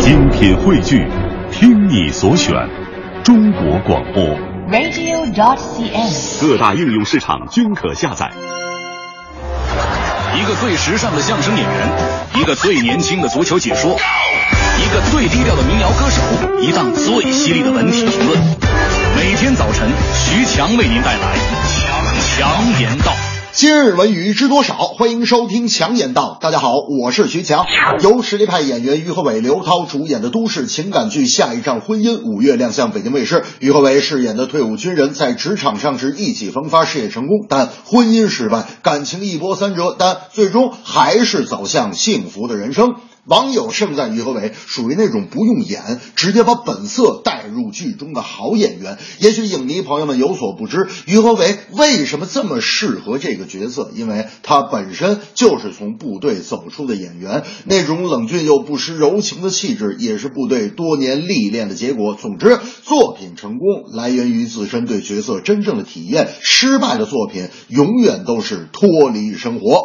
精品汇聚，听你所选，中国广播。radio.dot.cn，。各大应用市场均可下载。一个最时尚的相声演员，一个最年轻的足球解说，一个最低调的民谣歌手，一档最犀利的文体评论。每天早晨，徐强为您带来强强言道。今日文娱知多少？欢迎收听强言道。大家好，我是徐强。由实力派演员于和伟、刘涛主演的都市情感剧《下一站婚姻》五月亮相北京卫视。于和伟饰演的退伍军人，在职场上是意气风发，事业成功，但婚姻失败，感情一波三折，但最终还是走向幸福的人生。网友盛赞于和伟属于那种不用演，直接把本色带入剧中的好演员。也许影迷朋友们有所不知，于和伟为什么这么适合这个角色？因为他本身就是从部队走出的演员，那种冷峻又不失柔情的气质，也是部队多年历练的结果。总之，作品成功来源于自身对角色真正的体验，失败的作品永远都是脱离生活。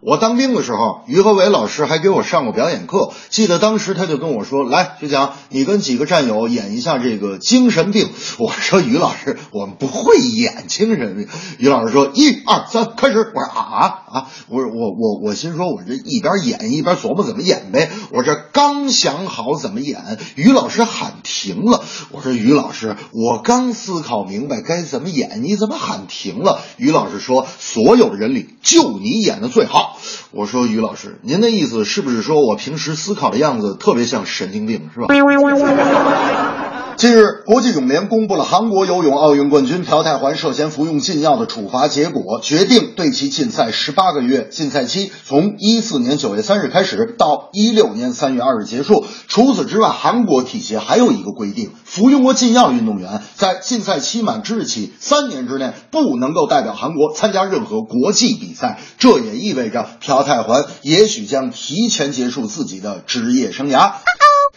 我当兵的时候，于和伟老师还给我上过表表演课。记得当时他就跟我说：“来，学强，你跟几个战友演一下这个精神病。”我说：“于老师，我们不会演精神病。”于老师说：“一二三，开始！”我说：“啊啊啊！”我说：“我我我心说，我这一边演一边琢磨怎么演呗。”我这刚想好怎么演，于老师喊停了。我说：“于老师，我刚思考明白该怎么演，你怎么喊停了？”于老师说：“所有的人里，就你演的最好。”我说：“于老师，您的意思是不是说我平时思考的样子特别像神经病，是吧？” 近日，国际泳联公布了韩国游泳奥运冠军朴泰桓涉嫌服用禁药的处罚结果，决定对其禁赛十八个月，禁赛期从一四年九月三日开始到一六年三月二日结束。除此之外，韩国体协还有一个规定：服用过禁药运动员在禁赛期满之日起三年之内不能够代表韩国参加任何国际比赛。这也意味着朴泰桓也许将提前结束自己的职业生涯。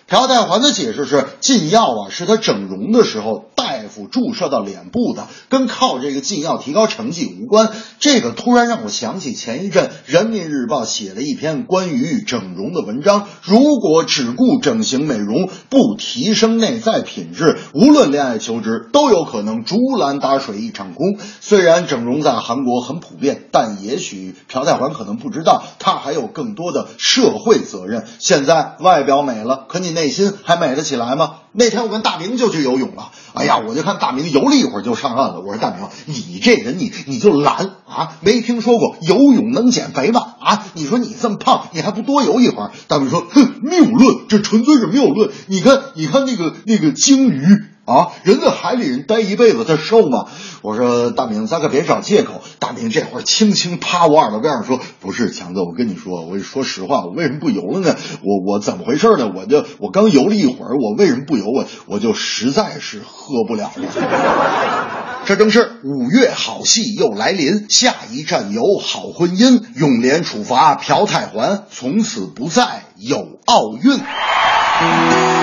朴泰桓的解释是，禁药啊是他整容的时候大夫注射到脸部的，跟靠这个禁药提高成绩无关。这个突然让我想起前一阵《人民日报》写了一篇关于整容的文章。如果只顾整形美容，不提升内在品质，无论恋爱求职都有可能竹篮打水一场空。虽然整容在韩国很普遍，但也许朴泰桓可能不知道，他还有更多的社会责任。现在外表美了，可你内心还美得起来吗？那天我跟大明就去游泳了，哎呀，我就看大明游了一会儿就上岸了。我说大明，你这人你你就懒啊，没听说过游泳能减肥吗？啊，你说你这么胖，你还不多游一会儿？大明说，哼，谬论，这纯粹是谬论。你看，你看那个那个鲸鱼。啊，人在海里人待一辈子，他瘦吗？我说大明，咱可别找借口。大明这会儿轻轻趴我耳朵边上说：“不是强子，我跟你说，我说实话，我为什么不游了呢？我我怎么回事呢？我就我刚游了一会儿，我为什么不游？我我就实在是喝不了了。”这正是五月好戏又来临，下一站有好婚姻，永联处罚朴泰桓，从此不再有奥运。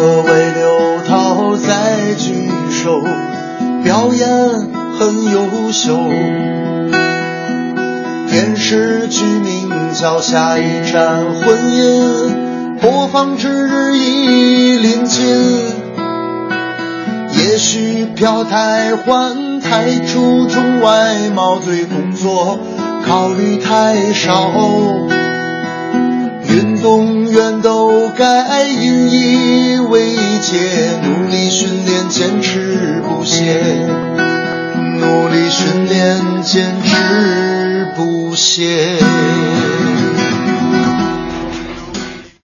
于和伟、刘涛在聚首，表演很优秀。电视剧名叫《下一站婚姻》，播放之日已临近。也许朴泰桓太注重外貌，对工作考虑太少。运动员都该引以为戒，努力训练，坚持不懈。努力训练，坚持不懈。